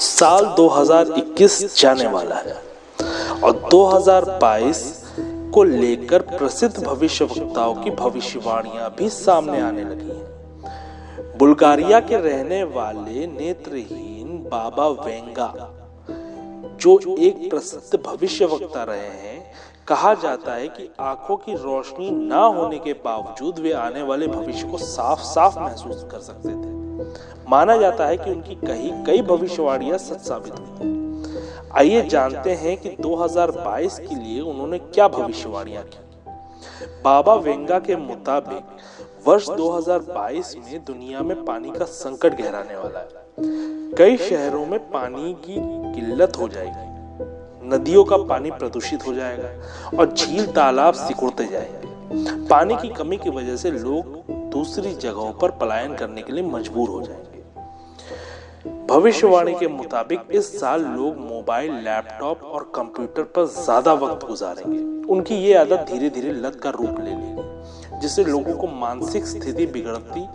साल 2021 जाने वाला है और 2022 को लेकर प्रसिद्ध भविष्य वक्ताओं की भविष्यवाणियाँ भी सामने आने लगी हैं। बुल्गारिया के रहने वाले नेत्रहीन बाबा वेंगा, जो एक प्रसिद्ध भविष्य वक्ता रहे हैं, कहा जाता है कि आँखों की रोशनी ना होने के बावजूद वे आने वाले भविष्य को साफ़ साफ़ महसूस कर सकते थे। माना जाता है कि उनकी कही, कई भविष्यवाणियाँ सच साबित हुई आइए जानते हैं कि 2022 के लिए उन्होंने क्या भविष्यवाणियाँ की। बाबा वेंगा के मुताबिक, वर्ष 2022 में दुनिया में पानी का संकट गहराने वाला है। कई शहरों में पानी की किल्लत हो जाएगी। नदियों का पानी प्रदूषित हो जाएगा और झील, तालाब सिकुड़ते जाएँगे। पानी की कमी की वजह से लोग दूसरी जगहों पर पलायन करने के लिए मजबूर हो जाएँगे। भविष्यवाणी के मुताबिक इस साल लोग मोबाइल, लैपटॉप और कंप्यूटर पर ज़्यादा वक्त गुजारेंगे। उनकी ये आदत धीरे धीरे लत का रूप ले लेगी, जिससे लोगों को मानसिक स्थिति बिगड़ती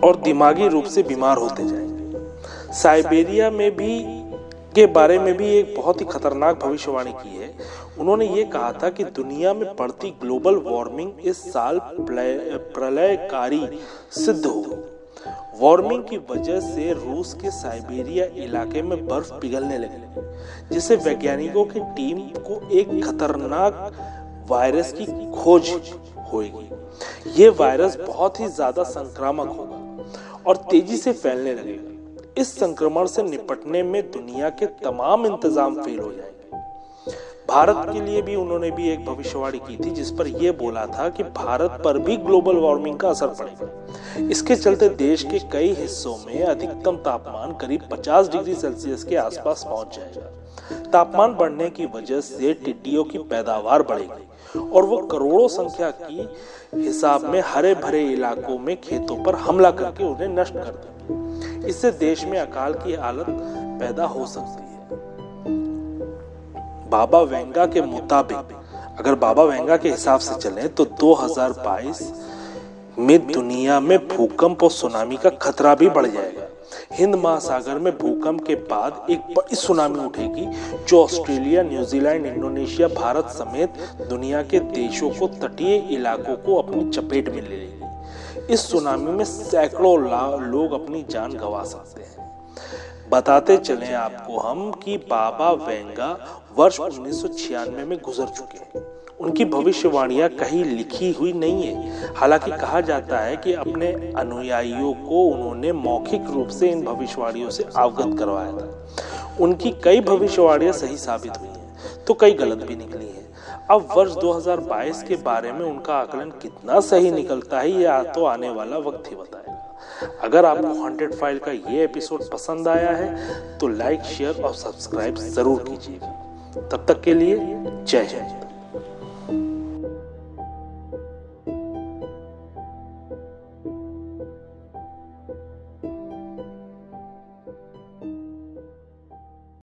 और दिमागी रूप से बीमार होते जाएँगे। साइबेरिया में भी के बारे में भी एक बहुत ही खतरनाक भविष्यवाणी की है। उन्होंने ये कहा था कि दुनिया में बढ़ती ग्लोबल वार्मिंग इस साल प्रलयकारी सिद्ध हो। वार्मिंग की वजह से रूस के साइबेरिया इलाके में बर्फ़ पिघलने लगी, जिससे वैज्ञानिकों की टीम को एक खतरनाक वायरस की खोज होगी ये वायरस बहुत ही ज़्यादा संक्रामक होगा और तेज़ी से फैलने लगेगा। इस संक्रमण से निपटने में दुनिया के तमाम इंतज़ाम फेल हो जाएँगे। भारत के लिए भी उन्होंने भी एक भविष्यवाणी की थी, जिस पर यह बोला था कि भारत पर भी ग्लोबल वार्मिंग का असर पड़ेगा। इसके चलते देश के कई हिस्सों में अधिकतम तापमान करीब 50 डिग्री सेल्सियस के आसपास पहुँच जाएगा। तापमान बढ़ने की वजह से टिड्डियों की पैदावार बढ़ेगी और वो करोड़ों संख्या की हिसाब में हरे भरे इलाकों में खेतों पर हमला करके उन्हें नष्ट कर देंगे। इससे देश में अकाल की हालत पैदा हो सकती है। बाबा वेंगा के मुताबिक, अगर बाबा वेंगा के हिसाब से चले तो 2022 में दुनिया में भूकंप और सुनामी का खतरा भी बढ़ जाएगा। हिंद महासागर में भूकंप के बाद एक बड़ी सुनामी उठेगी, जो ऑस्ट्रेलिया, न्यूजीलैंड, इंडोनेशिया, भारत समेत दुनिया के देशों को तटीय इलाकों को अपनी चपेट में ले लेगी। इस सुनामी में सैकड़ों लोग अपनी जान गंवा सकते हैं। बताते चले आपको हम कि बाबा वेंगा वर्ष उन्नीस सौ छियानवे में गुजर चुके हैं। उनकी भविष्यवाणियाँ कहीं लिखी हुई नहीं है। हालाँकि कहा जाता है कि अपने अनुयायियों को उन्होंने मौखिक रूप से इन भविष्यवाणियों से अवगत करवाया था। उनकी कई भविष्यवाणियाँ सही साबित हुई हैं तो कई गलत भी निकली हैं। अब वर्ष 2022 के बारे में उनका आकलन कितना सही निकलता है, ये तो आने वाला वक्त ही बताएगा। अगर आपको हॉन्टेड फ़ाइल का ये एपिसोड पसंद आया है तो लाइक, शेयर और सब्सक्राइब ज़रूर कीजिएगा। तब तक के लिए जय जय